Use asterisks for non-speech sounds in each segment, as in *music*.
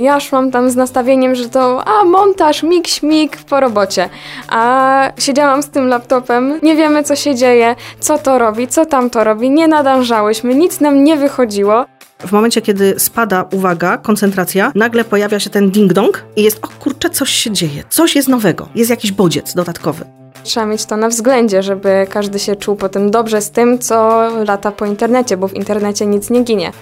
Ja szłam tam z nastawieniem, że to a montaż, mik, śmig po robocie. A siedziałam z tym laptopem, nie wiemy co się dzieje, co to robi, co tam to robi, nie nadążałyśmy, nic nam nie wychodziło. W momencie, kiedy spada uwaga, koncentracja, nagle pojawia się ten ding-dong i jest, o kurczę, coś się dzieje, coś jest nowego, jest jakiś bodziec dodatkowy. Trzeba mieć to na względzie, żeby każdy się czuł potem dobrze z tym, co lata po internecie, bo w internecie nic nie ginie.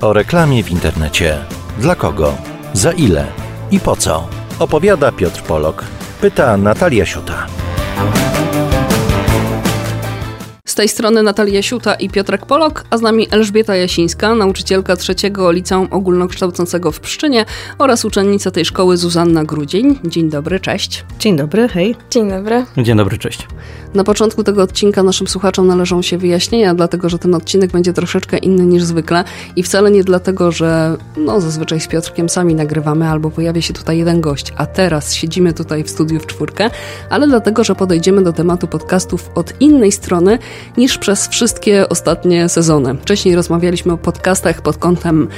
O reklamie w internecie. Dla kogo? Za ile? I po co? Opowiada Piotr Polok. Pyta Natalia Siuta. Z tej strony Natalia Siuta i Piotrek Polok, a z nami Elżbieta Jasińska, nauczycielka trzeciego liceum ogólnokształcącego w Pszczynie oraz uczennica tej szkoły Zuzanna Grudzień. Dzień dobry, cześć. Dzień dobry, hej. Dzień dobry. Dzień dobry, cześć. Na początku tego odcinka naszym słuchaczom należą się wyjaśnienia, dlatego że ten odcinek będzie troszeczkę inny niż zwykle i wcale nie dlatego, że no zazwyczaj z Piotrkiem sami nagrywamy albo pojawia się tutaj jeden gość, a teraz siedzimy tutaj w studiu w czwórkę, ale dlatego, że podejdziemy do tematu podcastów od innej strony niż przez wszystkie ostatnie sezony. Wcześniej rozmawialiśmy o podcastach pod kątem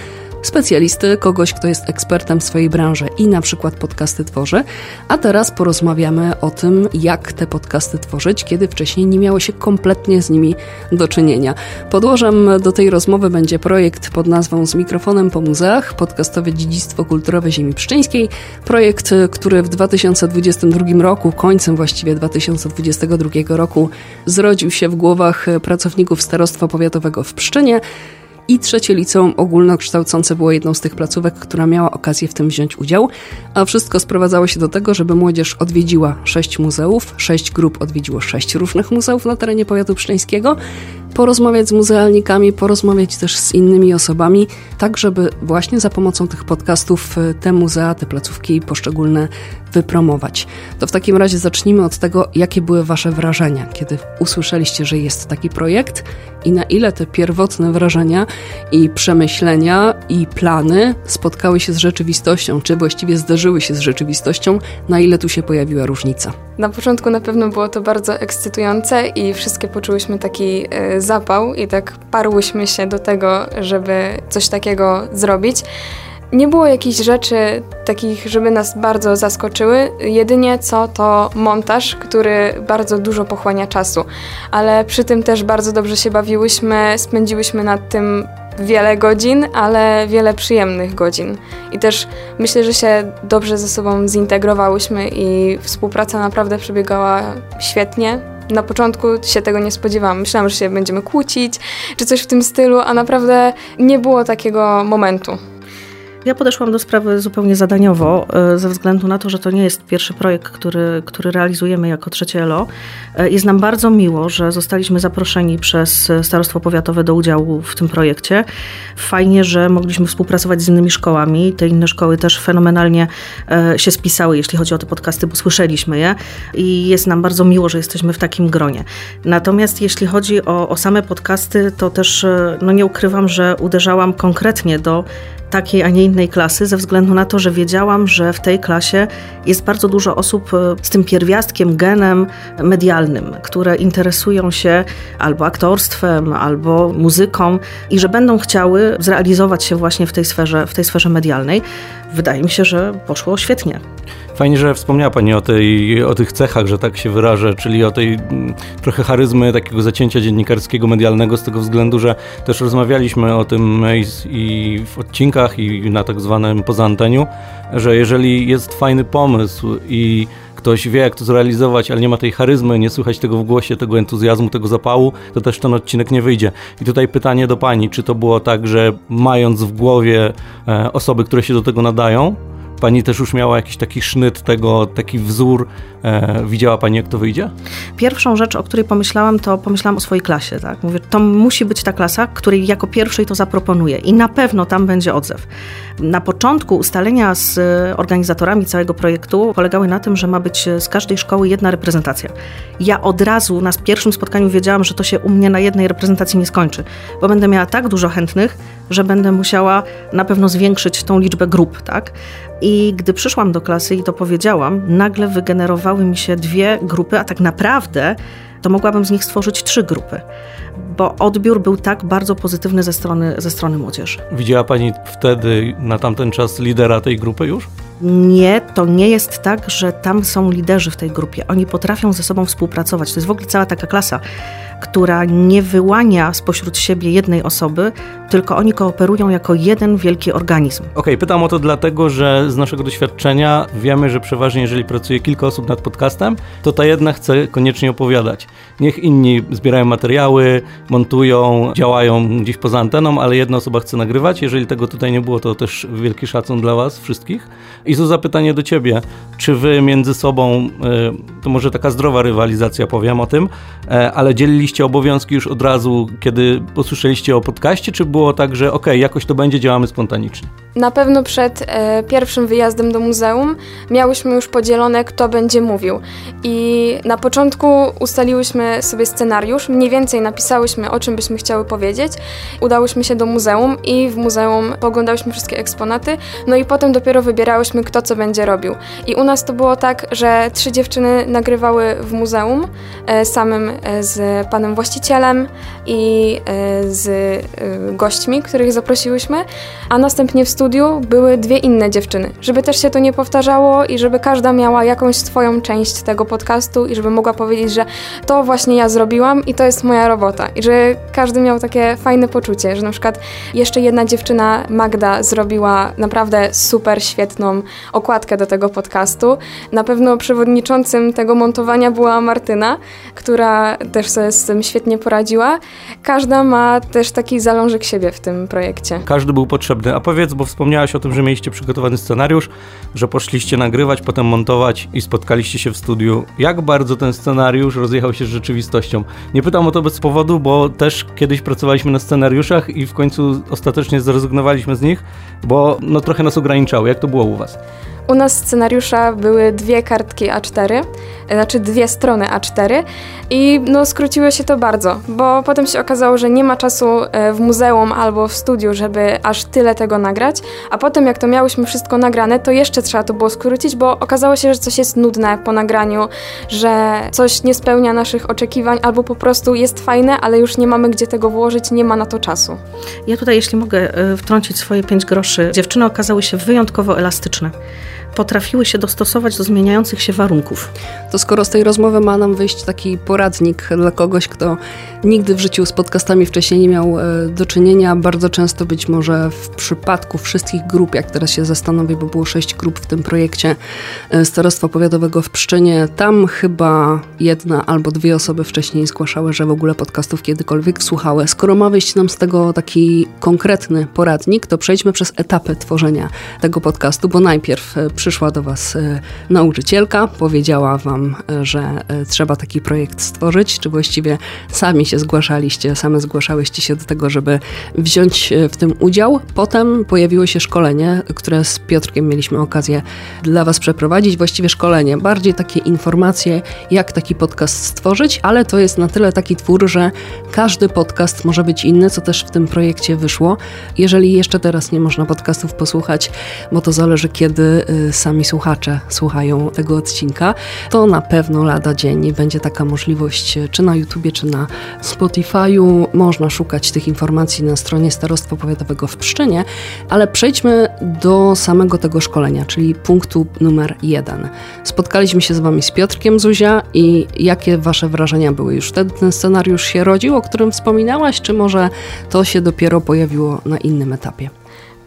specjalisty, kogoś, kto jest ekspertem w swojej branży i na przykład podcasty tworzy, a teraz porozmawiamy o tym, jak te podcasty tworzyć, kiedy wcześniej nie miało się kompletnie z nimi do czynienia. Podłożem do tej rozmowy będzie projekt pod nazwą Z mikrofonem po muzeach, podcastowe dziedzictwo kulturowe ziemi pszczyńskiej, projekt, który w 2022 roku, końcem właściwie 2022 roku zrodził się w głowach pracowników Starostwa Powiatowego w Pszczynie, i trzecie liceum ogólnokształcące było jedną z tych placówek, która miała okazję w tym wziąć udział, a wszystko sprowadzało się do tego, żeby młodzież odwiedziła sześć muzeów, sześć grup odwiedziło sześć różnych muzeów na terenie powiatu pszczeńskiego, porozmawiać z muzealnikami, porozmawiać też z innymi osobami, tak żeby właśnie za pomocą tych podcastów e, te muzea, te placówki poszczególne wypromować. To w takim razie zacznijmy od tego, jakie były Wasze wrażenia, kiedy usłyszeliście, że jest taki projekt i na ile te pierwotne wrażenia i przemyślenia i plany spotkały się z rzeczywistością, czy właściwie zderzyły się z rzeczywistością, na ile tu się pojawiła różnica. Na początku na pewno było to bardzo ekscytujące i wszystkie poczułyśmy taki e, zapał i tak parłyśmy się do tego, żeby coś takiego zrobić. Nie było jakichś rzeczy takich, żeby nas bardzo zaskoczyły. Jedynie co to montaż, który bardzo dużo pochłania czasu. Ale przy tym też bardzo dobrze się bawiłyśmy, spędziłyśmy nad tym wiele godzin, ale wiele przyjemnych godzin. I też myślę, że się dobrze ze sobą zintegrowałyśmy i współpraca naprawdę przebiegała świetnie. Na początku się tego nie spodziewałam. Myślałam, że się będziemy kłócić, czy coś w tym stylu, a naprawdę nie było takiego momentu. Ja podeszłam do sprawy zupełnie zadaniowo, e, ze względu na to, że to nie jest pierwszy projekt, który, który realizujemy jako trzecie ELO. E, jest nam bardzo miło, że zostaliśmy zaproszeni przez Starostwo Powiatowe do udziału w tym projekcie. Fajnie, że mogliśmy współpracować z innymi szkołami. Te inne szkoły też fenomenalnie e, się spisały, jeśli chodzi o te podcasty, bo słyszeliśmy je i jest nam bardzo miło, że jesteśmy w takim gronie. Natomiast jeśli chodzi o, o same podcasty, to też no nie ukrywam, że uderzałam konkretnie do takiej, a nie innej klasy, ze względu na to, że wiedziałam, że w tej klasie jest bardzo dużo osób e, z tym pierwiastkiem, genem medialnym, które interesują się albo aktorstwem, albo muzyką i że będą chciały zrealizować się właśnie w tej sferze, w tej sferze medialnej. Wydaje mi się, że poszło świetnie. Fajnie, że wspomniała Pani o, tej, o tych cechach, że tak się wyrażę, czyli o tej mm, trochę charyzmy takiego zacięcia dziennikarskiego, medialnego, z tego względu, że też rozmawialiśmy o tym i, i w odcinkach, i na tak zwanym poza anteniu, że jeżeli jest fajny pomysł i ktoś wie, jak to zrealizować, ale nie ma tej charyzmy, nie słychać tego w głosie, tego entuzjazmu, tego zapału, to też ten odcinek nie wyjdzie. I tutaj pytanie do Pani, czy to było tak, że mając w głowie e, osoby, które się do tego nadają, Pani też już miała jakiś taki sznyt tego, taki wzór. E, widziała Pani, jak to wyjdzie? Pierwszą rzecz, o której pomyślałam, to pomyślałam o swojej klasie. Tak? Mówię, to musi być ta klasa, której jako pierwszej to zaproponuję i na pewno tam będzie odzew. Na początku ustalenia z organizatorami całego projektu polegały na tym, że ma być z każdej szkoły jedna reprezentacja. Ja od razu na pierwszym spotkaniu wiedziałam, że to się u mnie na jednej reprezentacji nie skończy, bo będę miała tak dużo chętnych, że będę musiała na pewno zwiększyć tą liczbę grup, tak? I gdy przyszłam do klasy i to powiedziałam, nagle wygenerowały mi się dwie grupy, a tak naprawdę to mogłabym z nich stworzyć trzy grupy bo odbiór był tak bardzo pozytywny ze strony, ze strony młodzieży. Widziała Pani wtedy, na tamten czas, lidera tej grupy już? Nie, to nie jest tak, że tam są liderzy w tej grupie. Oni potrafią ze sobą współpracować. To jest w ogóle cała taka klasa która nie wyłania spośród siebie jednej osoby, tylko oni kooperują jako jeden wielki organizm. Okej, okay, pytam o to dlatego, że z naszego doświadczenia wiemy, że przeważnie jeżeli pracuje kilka osób nad podcastem, to ta jedna chce koniecznie opowiadać. Niech inni zbierają materiały, montują, działają gdzieś poza anteną, ale jedna osoba chce nagrywać. Jeżeli tego tutaj nie było, to też wielki szacun dla Was wszystkich. I tu zapytanie do Ciebie. Czy Wy między sobą, e, to może taka zdrowa rywalizacja, powiem o tym, e, ale dzieliliście obowiązki już od razu, kiedy posłyszeliście o podcaście, czy było tak, że ok, jakoś to będzie, działamy spontanicznie? Na pewno przed e, pierwszym wyjazdem do muzeum miałyśmy już podzielone, kto będzie mówił. I na początku ustaliłyśmy sobie scenariusz, mniej więcej napisałyśmy, o czym byśmy chciały powiedzieć. Udałyśmy się do muzeum i w muzeum poglądałyśmy wszystkie eksponaty, no i potem dopiero wybierałyśmy, kto co będzie robił. I u nas to było tak, że trzy dziewczyny nagrywały w muzeum e, samym e, z panem właścicielem i e, z gośćmi, których zaprosiłyśmy, a następnie w studiu były dwie inne dziewczyny, żeby też się to nie powtarzało i żeby każda miała jakąś swoją część tego podcastu i żeby mogła powiedzieć, że to właśnie ja zrobiłam i to jest moja robota i że każdy miał takie fajne poczucie, że na przykład jeszcze jedna dziewczyna, Magda, zrobiła naprawdę super świetną okładkę do tego podcastu. Na pewno przewodniczącym tego montowania była Martyna, która też sobie z tym świetnie poradziła. Każda ma też taki zalążek siebie w tym projekcie. Każdy był potrzebny. A powiedz, bo wspomniałaś o tym, że mieliście przygotowany scenariusz, że poszliście nagrywać, potem montować i spotkaliście się w studiu. Jak bardzo ten scenariusz rozjechał się z rzeczywistością? Nie pytam o to bez powodu, bo też kiedyś pracowaliśmy na scenariuszach i w końcu ostatecznie zrezygnowaliśmy z nich, bo no trochę nas ograniczały. Jak to było u Was? U nas scenariusza były dwie kartki A4, znaczy dwie strony A4 i no skróciło się to bardzo, bo potem się okazało, że nie ma czasu e, w muzeum albo w studiu, żeby aż tyle tego nagrać, a potem jak to miałyśmy wszystko nagrane, to jeszcze trzeba to było skrócić, bo okazało się, że coś jest nudne po nagraniu, że coś nie spełnia naszych oczekiwań albo po prostu jest fajne, ale już nie mamy gdzie tego włożyć, nie ma na to czasu. Ja tutaj, jeśli mogę e, wtrącić swoje pięć groszy, dziewczyny okazały się wyjątkowo elastyczne potrafiły się dostosować do zmieniających się warunków. To skoro z tej rozmowy ma nam wyjść taki poradnik dla kogoś, kto nigdy w życiu z podcastami wcześniej nie miał e, do czynienia, bardzo często być może w przypadku wszystkich grup, jak teraz się zastanowię, bo było sześć grup w tym projekcie e, Starostwa Powiatowego w Pszczynie, tam chyba jedna albo dwie osoby wcześniej zgłaszały, że w ogóle podcastów kiedykolwiek słuchały. Skoro ma wyjść nam z tego taki konkretny poradnik, to przejdźmy przez etapy tworzenia tego podcastu, bo najpierw e, przyszła do Was e, nauczycielka, powiedziała Wam, e, że e, trzeba taki projekt stworzyć, czy właściwie sami się zgłaszaliście, same zgłaszałyście się do tego, żeby wziąć w tym udział. Potem pojawiło się szkolenie, które z Piotrkiem mieliśmy okazję dla Was przeprowadzić. Właściwie szkolenie, bardziej takie informacje, jak taki podcast stworzyć, ale to jest na tyle taki twór, że każdy podcast może być inny, co też w tym projekcie wyszło. Jeżeli jeszcze teraz nie można podcastów posłuchać, bo to zależy kiedy sami słuchacze słuchają tego odcinka, to na pewno lada dzień będzie taka możliwość, czy na YouTubie, czy na Spotify'u. Można szukać tych informacji na stronie Starostwa Powiatowego w Pszczynie, ale przejdźmy do samego tego szkolenia, czyli punktu numer jeden. Spotkaliśmy się z Wami z Piotrkiem Zuzia i jakie Wasze wrażenia były? Już wtedy ten scenariusz się rodził, o którym wspominałaś, czy może to się dopiero pojawiło na innym etapie?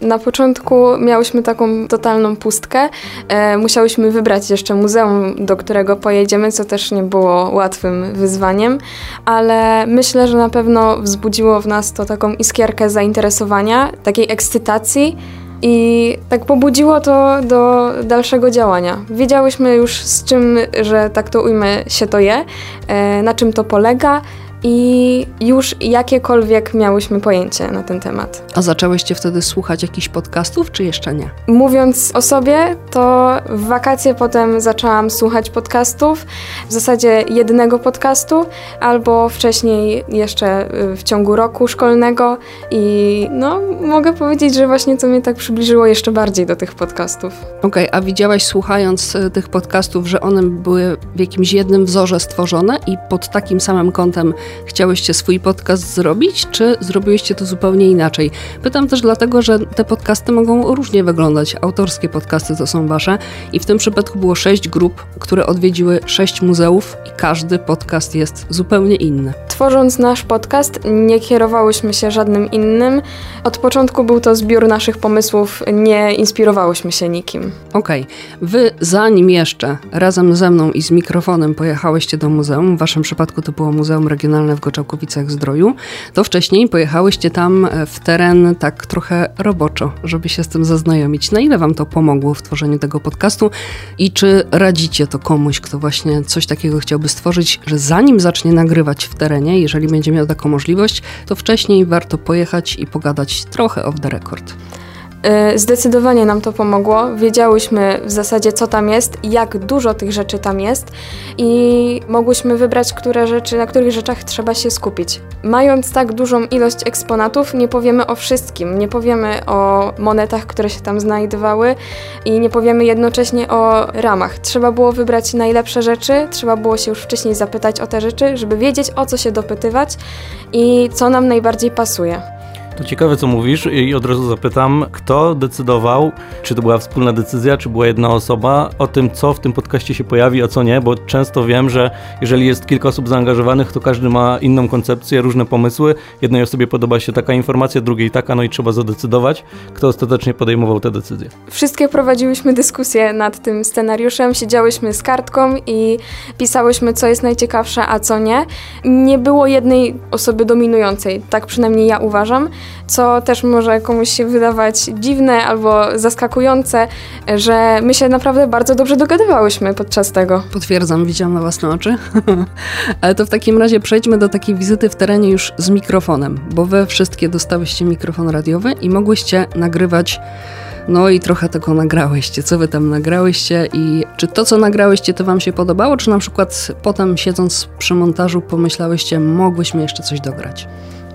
Na początku miałyśmy taką totalną pustkę. E, musiałyśmy wybrać jeszcze muzeum, do którego pojedziemy, co też nie było łatwym wyzwaniem, ale myślę, że na pewno wzbudziło w nas to taką iskierkę zainteresowania, takiej ekscytacji. I tak pobudziło to do dalszego działania. Wiedziałyśmy już z czym, że tak to ujmę, się to je, e, na czym to polega i już jakiekolwiek miałyśmy pojęcie na ten temat. A zaczęłyście wtedy słuchać jakichś podcastów, czy jeszcze nie? Mówiąc o sobie, to w wakacje potem zaczęłam słuchać podcastów, w zasadzie jednego podcastu, albo wcześniej jeszcze y, w ciągu roku szkolnego i no, mogę powiedzieć, że właśnie to mnie tak przybliżyło jeszcze bardziej do tych podcastów. Okej, okay, a widziałaś słuchając y, tych podcastów, że one były w jakimś jednym wzorze stworzone i pod takim samym kątem chciałyście swój podcast zrobić, czy zrobiłyście to zupełnie inaczej? Pytam też dlatego, że te podcasty mogą różnie wyglądać. Autorskie podcasty to są wasze i w tym przypadku było sześć grup, które odwiedziły sześć muzeów i każdy podcast jest zupełnie inny. Tworząc nasz podcast, nie kierowałyśmy się żadnym innym. Od początku był to zbiór naszych pomysłów, nie inspirowałyśmy się nikim. Okej, okay. wy zanim jeszcze razem ze mną i z mikrofonem pojechałyście do muzeum, w waszym przypadku to było Muzeum Regionalne w Goczałkowicach-Zdroju, to wcześniej pojechałyście tam w teren tak trochę roboczo, żeby się z tym zaznajomić. Na ile wam to pomogło w tworzeniu tego podcastu i czy radzicie to komuś, kto właśnie coś takiego chciałby stworzyć, że zanim zacznie nagrywać w terenie, jeżeli będzie miał taką możliwość, to wcześniej warto pojechać i pogadać trochę off the record. Y, zdecydowanie nam to pomogło. Wiedziałyśmy w zasadzie, co tam jest, jak dużo tych rzeczy tam jest i mogłyśmy wybrać, które rzeczy, na których rzeczach trzeba się skupić. Mając tak dużą ilość eksponatów, nie powiemy o wszystkim. Nie powiemy o monetach, które się tam znajdowały i nie powiemy jednocześnie o ramach. Trzeba było wybrać najlepsze rzeczy, trzeba było się już wcześniej zapytać o te rzeczy, żeby wiedzieć, o co się dopytywać i co nam najbardziej pasuje. To ciekawe, co mówisz i od razu zapytam, kto decydował, czy to była wspólna decyzja, czy była jedna osoba, o tym, co w tym podcaście się pojawi, a co nie, bo często wiem, że jeżeli jest kilka osób zaangażowanych, to każdy ma inną koncepcję, różne pomysły. Jednej osobie podoba się taka informacja, drugiej taka, no i trzeba zadecydować, kto ostatecznie podejmował te decyzje. Wszystkie prowadziłyśmy dyskusję nad tym scenariuszem, siedziałyśmy z kartką i pisałyśmy, co jest najciekawsze, a co nie. Nie było jednej osoby dominującej, tak przynajmniej ja uważam co też może komuś się wydawać dziwne albo zaskakujące, że my się naprawdę bardzo dobrze dogadywałyśmy podczas tego. Potwierdzam, widziałam na własne oczy. *laughs* Ale to w takim razie przejdźmy do takiej wizyty w terenie już z mikrofonem, bo wy wszystkie dostałyście mikrofon radiowy i mogłyście nagrywać no i trochę tego nagrałyście. Co wy tam nagrałyście i czy to, co nagrałyście, to wam się podobało, czy na przykład potem siedząc przy montażu pomyślałyście, mogłyśmy jeszcze coś dograć?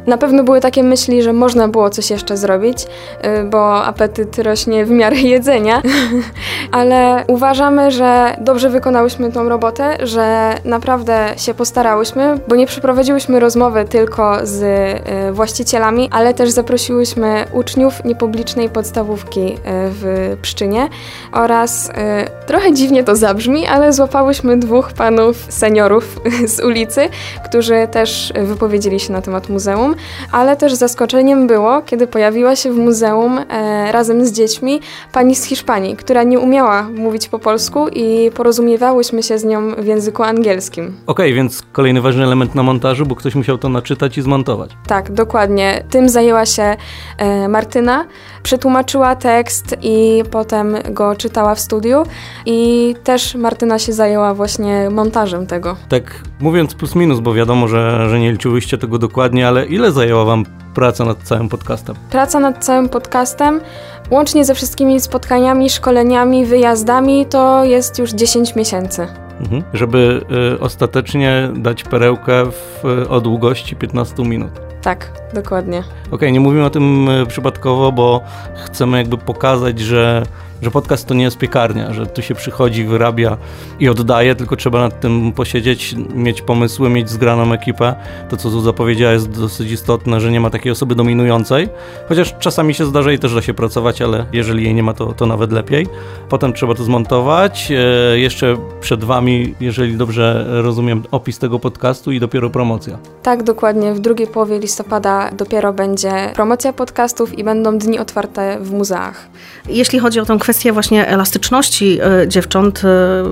Na pewno były takie myśli, że można było coś jeszcze zrobić, y, bo apetyt rośnie w miarę *laughs* jedzenia, *laughs* ale uważamy, że dobrze wykonałyśmy tą robotę, że naprawdę się postarałyśmy, bo nie przeprowadziłyśmy rozmowy tylko z y, właścicielami, ale też zaprosiłyśmy uczniów niepublicznej podstawówki y, w Pszczynie. Oraz trochę dziwnie to zabrzmi, ale złapałyśmy dwóch panów seniorów *laughs* z ulicy, którzy też wypowiedzieli się na temat muzeum ale też zaskoczeniem było, kiedy pojawiła się w muzeum e, razem z dziećmi pani z Hiszpanii, która nie umiała mówić po polsku i porozumiewałyśmy się z nią w języku angielskim. Okej, okay, więc kolejny ważny element na montażu, bo ktoś musiał to naczytać i zmontować. Tak, dokładnie. Tym zajęła się e, Martyna, przetłumaczyła tekst i potem go czytała w studiu i też Martyna się zajęła właśnie montażem tego. Tak mówiąc plus minus, bo wiadomo, że, że nie liczyłyście tego dokładnie, ale ile zajęła Wam praca nad całym podcastem? Praca nad całym podcastem, łącznie ze wszystkimi spotkaniami, szkoleniami, wyjazdami, to jest już 10 miesięcy. Mhm. Żeby y, ostatecznie dać perełkę w, y, o długości 15 minut. Tak, dokładnie. Okej, okay, nie mówimy o tym y, przypadkowo, bo chcemy jakby pokazać, że że podcast to nie jest piekarnia, że tu się przychodzi, wyrabia i oddaje, tylko trzeba nad tym posiedzieć, mieć pomysły, mieć zgraną ekipę. To, co Zuza powiedziała, jest dosyć istotne, że nie ma takiej osoby dominującej, chociaż czasami się zdarza i też da się pracować, ale jeżeli jej nie ma, to, to nawet lepiej. Potem trzeba to zmontować. E, jeszcze przed Wami, jeżeli dobrze rozumiem, opis tego podcastu i dopiero promocja. Tak, dokładnie. W drugiej połowie listopada dopiero będzie promocja podcastów i będą dni otwarte w muzeach. Jeśli chodzi o tą kwestia właśnie elastyczności e, dziewcząt e,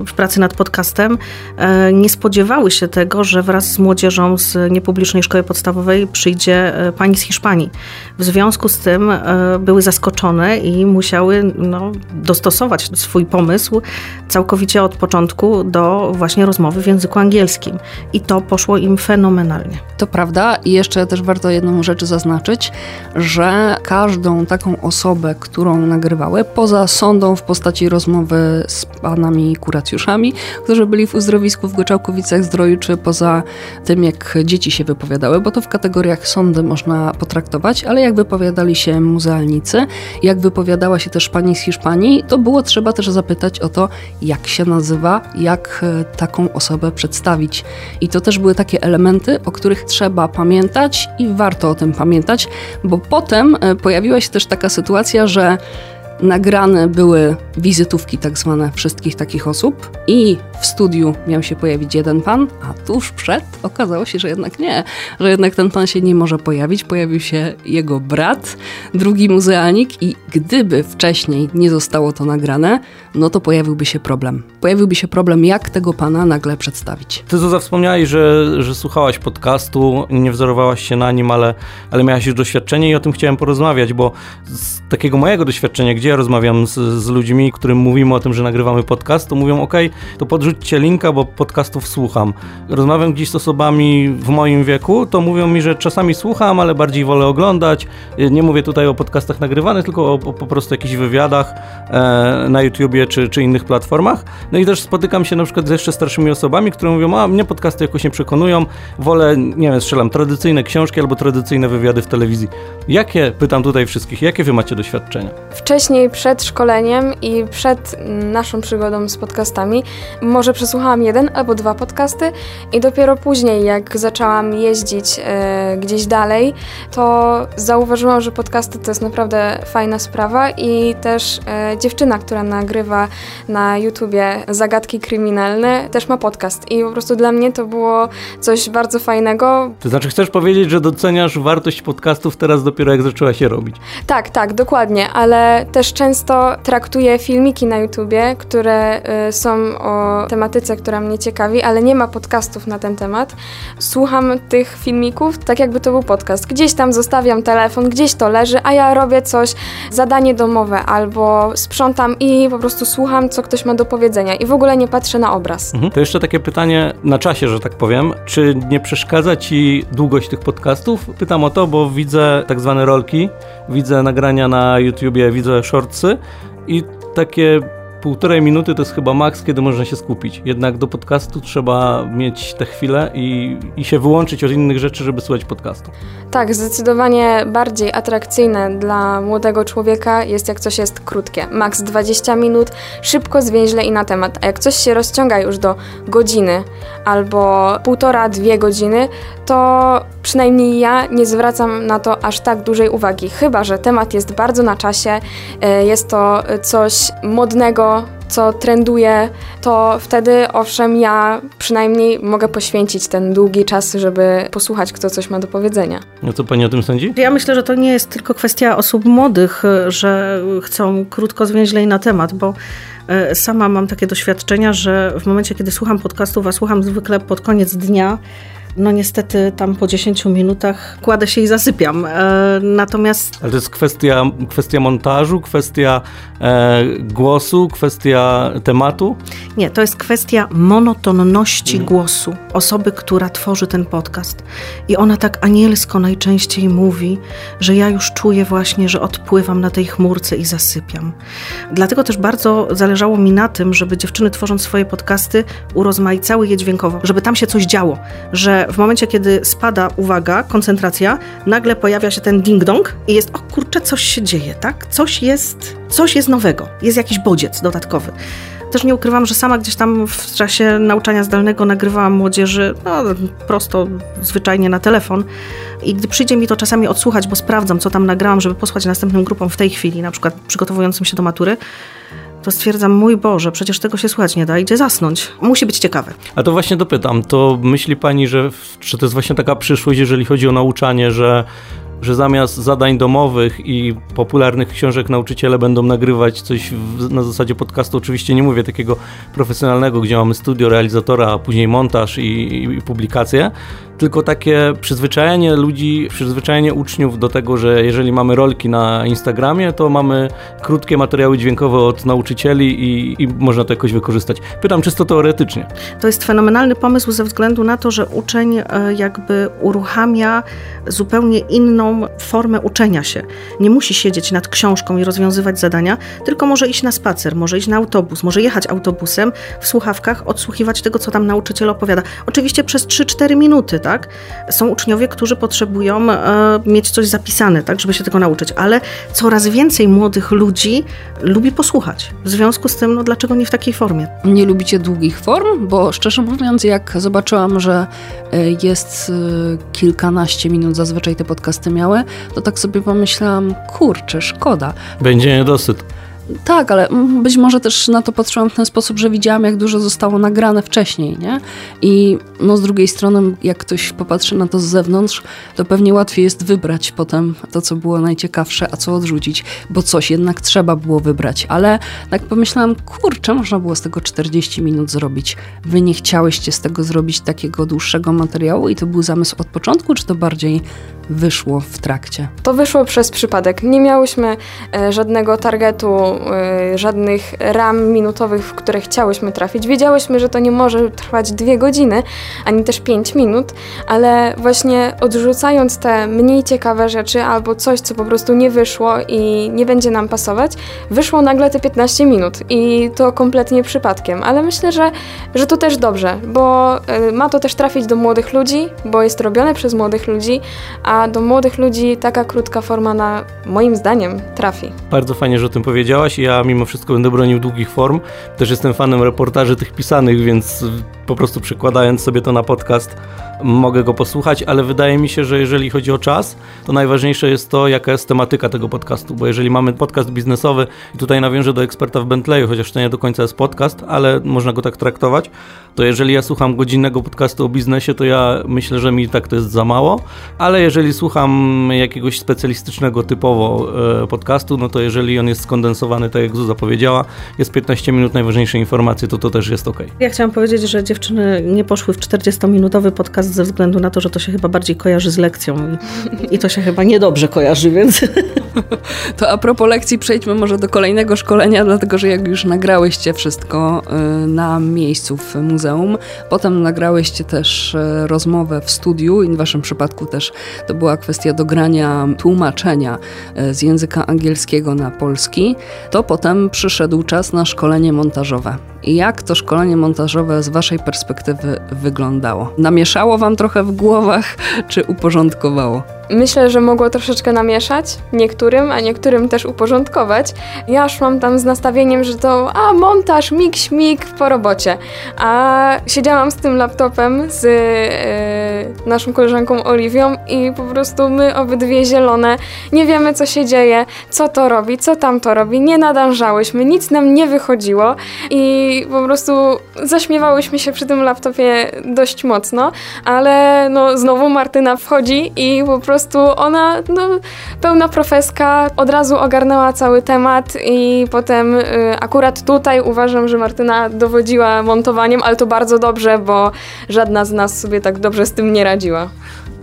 w pracy nad podcastem. E, nie spodziewały się tego, że wraz z młodzieżą z niepublicznej szkoły podstawowej przyjdzie pani z Hiszpanii. W związku z tym były zaskoczone i musiały no, dostosować swój pomysł całkowicie od początku do właśnie rozmowy w języku angielskim. I to poszło im fenomenalnie. To prawda i jeszcze też warto jedną rzecz zaznaczyć, że każdą taką osobę, którą nagrywały, poza sądą w postaci rozmowy z panami kuracjuszami, którzy byli w uzdrowisku w Goczałkowicach Zdroju, czy poza tym, jak dzieci się wypowiadały, bo to w kategoriach sądy można potraktować, ale jak wypowiadali się muzealnicy, jak wypowiadała się też pani z Hiszpanii, to było trzeba też zapytać o to, jak się nazywa, jak e, taką osobę przedstawić. I to też były takie elementy, o których trzeba pamiętać i warto o tym pamiętać, bo potem e, pojawiła się też taka sytuacja, że nagrane były wizytówki tak zwane wszystkich takich osób i w studiu miał się pojawić jeden pan, a tuż przed okazało się, że jednak nie, że jednak ten pan się nie może pojawić. Pojawił się jego brat, drugi muzealnik i gdyby wcześniej nie zostało to nagrane, no to pojawiłby się problem. Pojawiłby się problem, jak tego pana nagle przedstawić. Ty Zuza wspomniałeś, że, że słuchałaś podcastu, nie wzorowałaś się na nim, ale, ale miałaś już doświadczenie i o tym chciałem porozmawiać, bo z takiego mojego doświadczenia, gdzie ja rozmawiam z, z ludźmi, którym mówimy o tym, że nagrywamy podcast, to mówią, ok, to podrzućcie linka, bo podcastów słucham. Rozmawiam gdzieś z osobami w moim wieku, to mówią mi, że czasami słucham, ale bardziej wolę oglądać. Nie mówię tutaj o podcastach nagrywanych, tylko o, o po prostu jakichś wywiadach e, na YouTubie czy, czy innych platformach. No i też spotykam się na przykład z jeszcze starszymi osobami, które mówią, a mnie podcasty jakoś nie przekonują, wolę, nie wiem, strzelam, tradycyjne książki albo tradycyjne wywiady w telewizji. Jakie, pytam tutaj wszystkich, jakie wy macie doświadczenia? Wcześniej, przed szkoleniem i przed naszą przygodą z podcastami, może przesłuchałam jeden albo dwa podcasty i dopiero później, jak zaczęłam jeździć e, gdzieś dalej, to zauważyłam, że podcasty to jest naprawdę fajna sprawa i też e, dziewczyna, która nagrywa na YouTubie zagadki kryminalne, też ma podcast i po prostu dla mnie to było coś bardzo fajnego. To znaczy chcesz powiedzieć, że doceniasz wartość podcastów teraz dopiero jak zaczęła się robić? Tak, tak, dokładnie, ale też często traktuję filmiki na YouTubie, które y, są o tematyce, która mnie ciekawi, ale nie ma podcastów na ten temat. Słucham tych filmików tak jakby to był podcast. Gdzieś tam zostawiam telefon, gdzieś to leży, a ja robię coś, zadanie domowe albo sprzątam i po prostu słucham, co ktoś ma do powiedzenia i w ogóle nie patrzę na obraz. Mhm. To jeszcze takie pytanie na czasie, że tak powiem. Czy nie przeszkadza Ci długość tych podcastów? Pytam o to, bo widzę tak zwane rolki, widzę nagrania na YouTubie, widzę shortsy i takie półtorej minuty to jest chyba maks, kiedy można się skupić. Jednak do podcastu trzeba mieć tę chwilę i, i się wyłączyć od innych rzeczy, żeby słuchać podcastu. Tak, zdecydowanie bardziej atrakcyjne dla młodego człowieka jest jak coś jest krótkie. Maks 20 minut, szybko, zwięźle i na temat. A jak coś się rozciąga już do godziny albo półtora, dwie godziny, to przynajmniej ja nie zwracam na to aż tak dużej uwagi. Chyba, że temat jest bardzo na czasie, e, jest to coś modnego, co trenduje, to wtedy owszem, ja przynajmniej mogę poświęcić ten długi czas, żeby posłuchać, kto coś ma do powiedzenia. No co pani o tym sądzi? Ja myślę, że to nie jest tylko kwestia osób młodych, że chcą krótko, zwięźlej na temat, bo e, sama mam takie doświadczenia, że w momencie, kiedy słucham podcastów, a słucham zwykle pod koniec dnia, no niestety tam po 10 minutach kładę się i zasypiam. E, natomiast... Ale to jest kwestia, kwestia montażu, kwestia e, głosu, kwestia tematu? Nie, to jest kwestia monotonności mhm. głosu osoby, która tworzy ten podcast. I ona tak anielsko najczęściej mówi, że ja już czuję właśnie, że odpływam na tej chmurce i zasypiam. Dlatego też bardzo zależało mi na tym, żeby dziewczyny tworząc swoje podcasty urozmaicały je dźwiękowo, żeby tam się coś działo, że w momencie, kiedy spada uwaga, koncentracja, nagle pojawia się ten ding-dong i jest, o kurczę, coś się dzieje, tak? Coś jest, coś jest nowego, jest jakiś bodziec dodatkowy. Też nie ukrywam, że sama gdzieś tam w czasie nauczania zdalnego nagrywałam młodzieży no, prosto, zwyczajnie na telefon. I gdy przyjdzie mi to czasami odsłuchać, bo sprawdzam, co tam nagrałam, żeby posłać następnym grupom w tej chwili, na przykład przygotowującym się do matury, to stwierdzam, mój Boże, przecież tego się słuchać nie da, idzie zasnąć. Musi być ciekawe. A to właśnie dopytam, to myśli Pani, że czy to jest właśnie taka przyszłość, jeżeli chodzi o nauczanie, że że zamiast zadań domowych i popularnych książek nauczyciele będą nagrywać coś w, na zasadzie podcastu. Oczywiście nie mówię takiego profesjonalnego, gdzie mamy studio realizatora, a później montaż i, i publikację, tylko takie przyzwyczajenie ludzi, przyzwyczajenie uczniów do tego, że jeżeli mamy rolki na Instagramie, to mamy krótkie materiały dźwiękowe od nauczycieli i, i można to jakoś wykorzystać. Pytam czysto teoretycznie. To jest fenomenalny pomysł ze względu na to, że uczeń e, jakby uruchamia zupełnie inną formę uczenia się. Nie musi siedzieć nad książką i rozwiązywać zadania, tylko może iść na spacer, może iść na autobus, może jechać autobusem w słuchawkach, odsłuchiwać tego, co tam nauczyciel opowiada. Oczywiście przez 3-4 minuty, tak? Są uczniowie, którzy potrzebują e, mieć coś zapisane, tak, żeby się tego nauczyć, ale coraz więcej młodych ludzi lubi posłuchać. W związku z tym, no dlaczego nie w takiej formie? Nie lubicie długich form? Bo szczerze mówiąc, jak zobaczyłam, że e, jest e, kilkanaście minut, zazwyczaj te podcasty miały, to tak sobie pomyślałam, kurczę, szkoda. Będzie niedosyt. Tak, ale być może też na to patrzyłam w ten sposób, że widziałam, jak dużo zostało nagrane wcześniej, nie? I no z drugiej strony, jak ktoś popatrzy na to z zewnątrz, to pewnie łatwiej jest wybrać potem to, co było najciekawsze, a co odrzucić, bo coś jednak trzeba było wybrać. Ale tak pomyślałam, kurczę, można było z tego 40 minut zrobić. Wy nie chciałyście z tego zrobić takiego dłuższego materiału i to był zamysł od początku, czy to bardziej wyszło w trakcie? To wyszło przez przypadek. Nie miałyśmy e, żadnego targetu, e, żadnych ram minutowych, w które chciałyśmy trafić. Wiedziałyśmy, że to nie może trwać dwie godziny, ani też pięć minut, ale właśnie odrzucając te mniej ciekawe rzeczy albo coś, co po prostu nie wyszło i nie będzie nam pasować, wyszło nagle te 15 minut i to kompletnie przypadkiem. Ale myślę, że, że to też dobrze, bo e, ma to też trafić do młodych ludzi, bo jest robione przez młodych ludzi, a a do młodych ludzi taka krótka forma na moim zdaniem trafi. Bardzo fajnie, że o tym powiedziałaś. Ja mimo wszystko będę bronił długich form. Też jestem fanem reportaży tych pisanych, więc po prostu przekładając sobie to na podcast mogę go posłuchać, ale wydaje mi się, że jeżeli chodzi o czas, to najważniejsze jest to, jaka jest tematyka tego podcastu, bo jeżeli mamy podcast biznesowy, i tutaj nawiążę do eksperta w Bentleyu, chociaż to nie do końca jest podcast, ale można go tak traktować, to jeżeli ja słucham godzinnego podcastu o biznesie, to ja myślę, że mi tak to jest za mało, ale jeżeli słucham jakiegoś specjalistycznego typowo e, podcastu, no to jeżeli on jest skondensowany, tak jak Zuza powiedziała, jest 15 minut najważniejszej informacji, to to też jest ok. Ja chciałam powiedzieć, że dziewczyny nie poszły w 40-minutowy podcast ze względu na to, że to się chyba bardziej kojarzy z lekcją i, i to się chyba niedobrze kojarzy, więc... *laughs* To a propos lekcji przejdźmy może do kolejnego szkolenia, dlatego że jak już nagrałyście wszystko y, na miejscu w muzeum, potem nagrałyście też y, rozmowę w studiu i w waszym przypadku też to była kwestia dogrania tłumaczenia y, z języka angielskiego na polski, to potem przyszedł czas na szkolenie montażowe. Jak to szkolenie montażowe z Waszej perspektywy wyglądało? Namieszało Wam trochę w głowach, czy uporządkowało? Myślę, że mogło troszeczkę namieszać niektórym, a niektórym też uporządkować. Ja szłam tam z nastawieniem, że to a montaż, mik, śmig po robocie. A siedziałam z tym laptopem z yy, naszą koleżanką Oliwią i po prostu my obydwie zielone, nie wiemy co się dzieje, co to robi, co tam to robi, nie nadążałyśmy, nic nam nie wychodziło i po prostu zaśmiewałyśmy się przy tym laptopie dość mocno, ale no znowu Martyna wchodzi i po prostu prostu ona, no, pełna profeska, od razu ogarnęła cały temat i potem y, akurat tutaj uważam, że Martyna dowodziła montowaniem, ale to bardzo dobrze, bo żadna z nas sobie tak dobrze z tym nie radziła.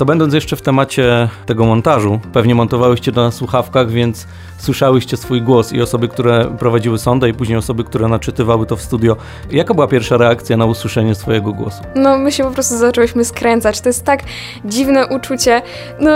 To będąc jeszcze w temacie tego montażu, pewnie montowałyście to na słuchawkach, więc słyszałyście swój głos i osoby, które prowadziły sondę i później osoby, które naczytywały to w studio. Jaka była pierwsza reakcja na usłyszenie swojego głosu? No my się po prostu zaczęłyśmy skręcać. To jest tak dziwne uczucie. No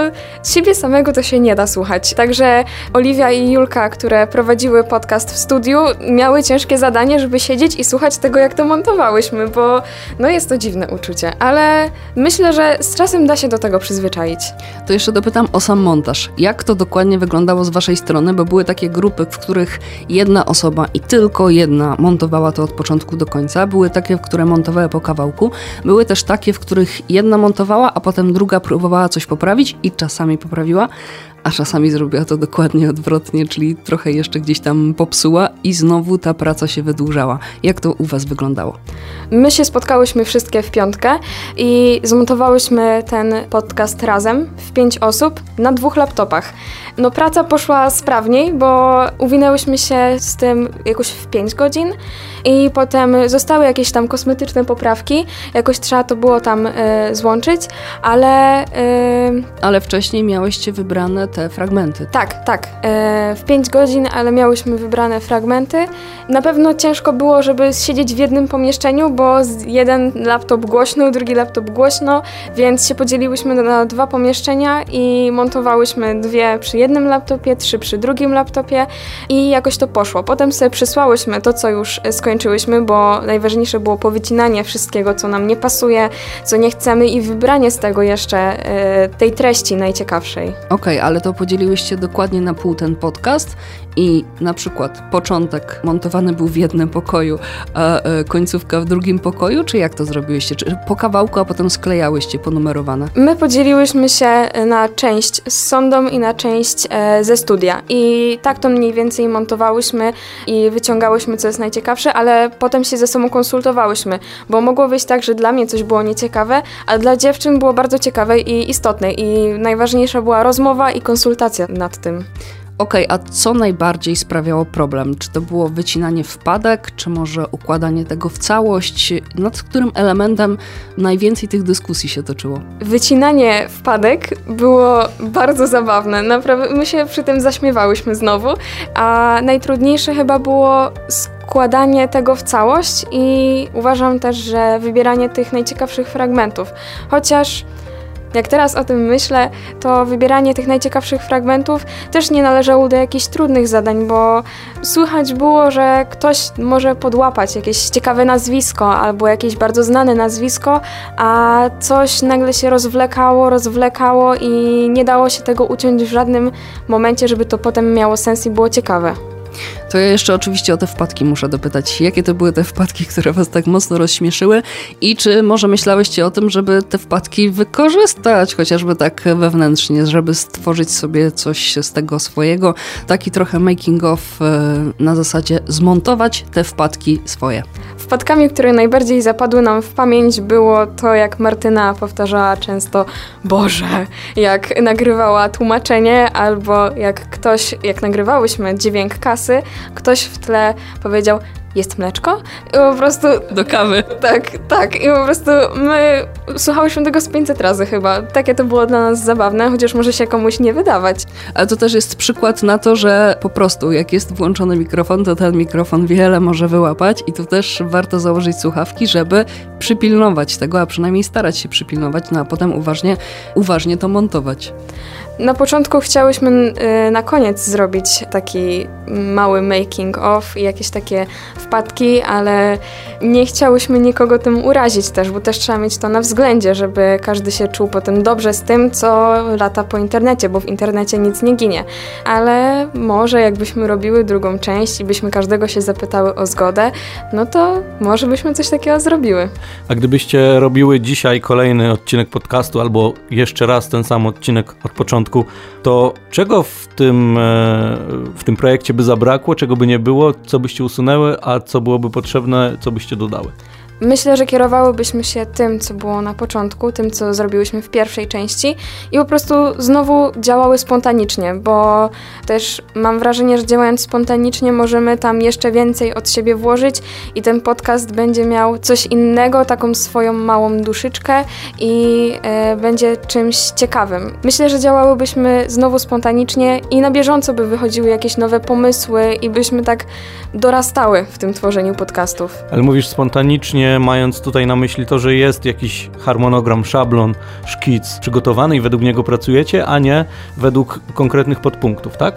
siebie samego to się nie da słuchać. Także Oliwia i Julka, które prowadziły podcast w studiu, miały ciężkie zadanie, żeby siedzieć i słuchać tego, jak to montowałyśmy, bo no jest to dziwne uczucie. Ale myślę, że z czasem da się do tego przyzwyczaić. To jeszcze dopytam o sam montaż. Jak to dokładnie wyglądało z waszej strony? bo były takie grupy, w których jedna osoba i tylko jedna montowała to od początku do końca. Były takie, które montowały po kawałku. Były też takie, w których jedna montowała, a potem druga próbowała coś poprawić i czasami poprawiła, a czasami zrobiła to dokładnie odwrotnie, czyli trochę jeszcze gdzieś tam popsuła i znowu ta praca się wydłużała. Jak to u Was wyglądało? My się spotkałyśmy wszystkie w piątkę i zmontowałyśmy ten podcast razem w pięć osób na dwóch laptopach. No praca poszła sprawniej, bo uwinęłyśmy się z tym jakoś w 5 godzin i potem zostały jakieś tam kosmetyczne poprawki, jakoś trzeba to było tam y, złączyć, ale... Y, ale wcześniej miałyście wybrane te fragmenty. Tak, tak. Y, w 5 godzin, ale miałyśmy wybrane fragmenty. Na pewno ciężko było, żeby siedzieć w jednym pomieszczeniu, bo jeden laptop głośno, drugi laptop głośno, więc się podzieliłyśmy na dwa pomieszczenia i montowałyśmy dwie przy jednym laptopie, trzy przy drugim laptopie i jakoś to poszło. Potem sobie przysłałyśmy to, co już skończyłyśmy, bo najważniejsze było powycinanie wszystkiego, co nam nie pasuje, co nie chcemy i wybranie z tego jeszcze y, tej treści najciekawszej. Okej, okay, ale to podzieliłyście dokładnie na pół ten podcast i na przykład początek montowany był w jednym pokoju, a e, końcówka w drugim pokoju, czy jak to zrobiłyście? Czy po kawałku, a potem sklejałyście ponumerowane? My podzieliłyśmy się na część z sądą i na część e, ze studia i tak to mniej więcej montowałyśmy i wyciągałyśmy, co jest najciekawsze, ale potem się ze sobą konsultowałyśmy, bo mogło wyjść tak, że dla mnie coś było nieciekawe, a dla dziewczyn było bardzo ciekawe i istotne i najważniejsza była rozmowa i konsultacja nad tym. Okej, okay, a co najbardziej sprawiało problem? Czy to było wycinanie wpadek, czy może układanie tego w całość? Nad którym elementem najwięcej tych dyskusji się toczyło? Wycinanie wpadek było bardzo zabawne. Naprawdę, my się przy tym zaśmiewałyśmy znowu, a najtrudniejsze chyba było składanie tego w całość i uważam też, że wybieranie tych najciekawszych fragmentów. Chociaż jak teraz o tym myślę, to wybieranie tych najciekawszych fragmentów też nie należało do jakichś trudnych zadań, bo słychać było, że ktoś może podłapać jakieś ciekawe nazwisko albo jakieś bardzo znane nazwisko, a coś nagle się rozwlekało, rozwlekało i nie dało się tego uciąć w żadnym momencie, żeby to potem miało sens i było ciekawe. To ja jeszcze oczywiście o te wpadki muszę dopytać. Jakie to były te wpadki, które was tak mocno rozśmieszyły i czy może myślałyście o tym, żeby te wpadki wykorzystać chociażby tak wewnętrznie, żeby stworzyć sobie coś z tego swojego, taki trochę making of e, na zasadzie zmontować te wpadki swoje. Wpadkami, które najbardziej zapadły nam w pamięć było to, jak Martyna powtarzała często Boże, jak nagrywała tłumaczenie albo jak ktoś, jak nagrywałyśmy dźwięk kasy, ktoś w tle powiedział jest mleczko? I po prostu... Do kawy. Tak, tak. I po prostu my słuchałyśmy tego z 500 razy chyba. Takie to było dla nas zabawne, chociaż może się komuś nie wydawać. Ale to też jest przykład na to, że po prostu jak jest włączony mikrofon, to ten mikrofon wiele może wyłapać i tu też warto założyć słuchawki, żeby przypilnować tego, a przynajmniej starać się przypilnować, no a potem uważnie, uważnie to montować. Na początku chciałyśmy y, na koniec zrobić taki mały making of i jakieś takie wpadki, ale nie chciałyśmy nikogo tym urazić też, bo też trzeba mieć to na względzie, żeby każdy się czuł potem dobrze z tym, co lata po internecie, bo w internecie nic nie ginie. Ale może jakbyśmy robiły drugą część i byśmy każdego się zapytały o zgodę, no to może byśmy coś takiego zrobiły. A gdybyście robiły dzisiaj kolejny odcinek podcastu albo jeszcze raz ten sam odcinek od początku, to czego w tym, e, w tym projekcie by zabrakło, czego by nie było, co byście usunęły, a co byłoby potrzebne, co byście dodały? Myślę, że kierowałybyśmy się tym, co było na początku, tym, co zrobiłyśmy w pierwszej części i po prostu znowu działały spontanicznie, bo też mam wrażenie, że działając spontanicznie możemy tam jeszcze więcej od siebie włożyć i ten podcast będzie miał coś innego, taką swoją małą duszyczkę i e, będzie czymś ciekawym. Myślę, że działałybyśmy znowu spontanicznie i na bieżąco by wychodziły jakieś nowe pomysły i byśmy tak dorastały w tym tworzeniu podcastów. Ale mówisz spontanicznie, mając tutaj na myśli to, że jest jakiś harmonogram, szablon, szkic przygotowany i według niego pracujecie, a nie według konkretnych podpunktów, tak?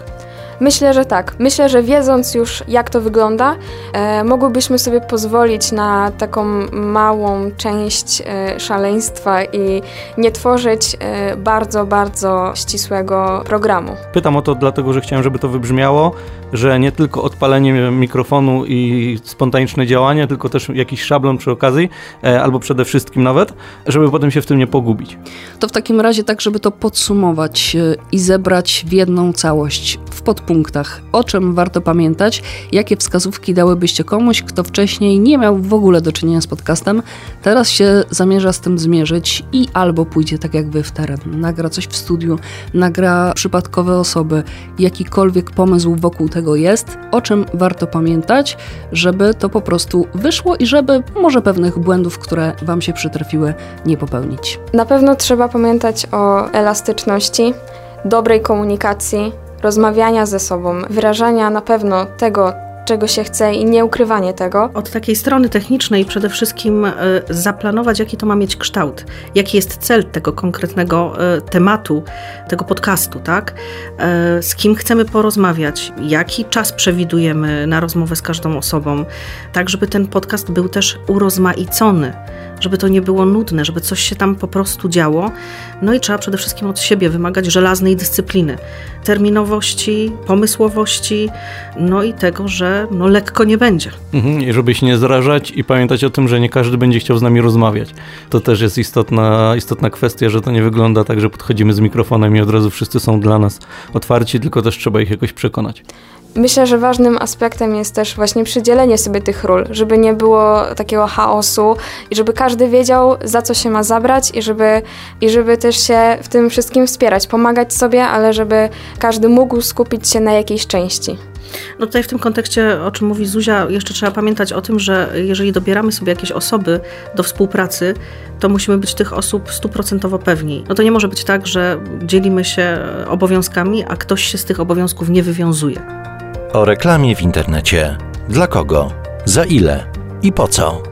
Myślę, że tak. Myślę, że wiedząc już, jak to wygląda, e, mogłybyśmy sobie pozwolić na taką małą część e, szaleństwa i nie tworzyć e, bardzo, bardzo ścisłego programu. Pytam o to dlatego, że chciałem, żeby to wybrzmiało, że nie tylko odpalenie mikrofonu i spontaniczne działanie, tylko też jakiś szablon przy okazji, e, albo przede wszystkim nawet, żeby potem się w tym nie pogubić. To w takim razie tak, żeby to podsumować e, i zebrać w jedną całość. W podpunkt punktach. O czym warto pamiętać? Jakie wskazówki dałybyście komuś, kto wcześniej nie miał w ogóle do czynienia z podcastem, teraz się zamierza z tym zmierzyć i albo pójdzie tak jak wy w teren, nagra coś w studiu, nagra przypadkowe osoby, jakikolwiek pomysł wokół tego jest, o czym warto pamiętać, żeby to po prostu wyszło i żeby może pewnych błędów, które wam się przytrafiły, nie popełnić. Na pewno trzeba pamiętać o elastyczności, dobrej komunikacji, rozmawiania ze sobą, wyrażania na pewno tego, czego się chce i nieukrywanie tego. Od takiej strony technicznej przede wszystkim y, zaplanować, jaki to ma mieć kształt, jaki jest cel tego konkretnego y, tematu, tego podcastu, tak? Y, z kim chcemy porozmawiać, jaki czas przewidujemy na rozmowę z każdą osobą, tak żeby ten podcast był też urozmaicony żeby to nie było nudne, żeby coś się tam po prostu działo. No i trzeba przede wszystkim od siebie wymagać żelaznej dyscypliny, terminowości, pomysłowości, no i tego, że no lekko nie będzie. Mhm, I żeby się nie zrażać i pamiętać o tym, że nie każdy będzie chciał z nami rozmawiać. To też jest istotna, istotna kwestia, że to nie wygląda tak, że podchodzimy z mikrofonem i od razu wszyscy są dla nas otwarci, tylko też trzeba ich jakoś przekonać. Myślę, że ważnym aspektem jest też właśnie przydzielenie sobie tych ról, żeby nie było takiego chaosu i żeby każdy wiedział, za co się ma zabrać i żeby, i żeby też się w tym wszystkim wspierać, pomagać sobie, ale żeby każdy mógł skupić się na jakiejś części. No tutaj w tym kontekście, o czym mówi Zuzia, jeszcze trzeba pamiętać o tym, że jeżeli dobieramy sobie jakieś osoby do współpracy, to musimy być tych osób stuprocentowo pewni. No to nie może być tak, że dzielimy się obowiązkami, a ktoś się z tych obowiązków nie wywiązuje o reklamie w internecie. Dla kogo? Za ile? I po co?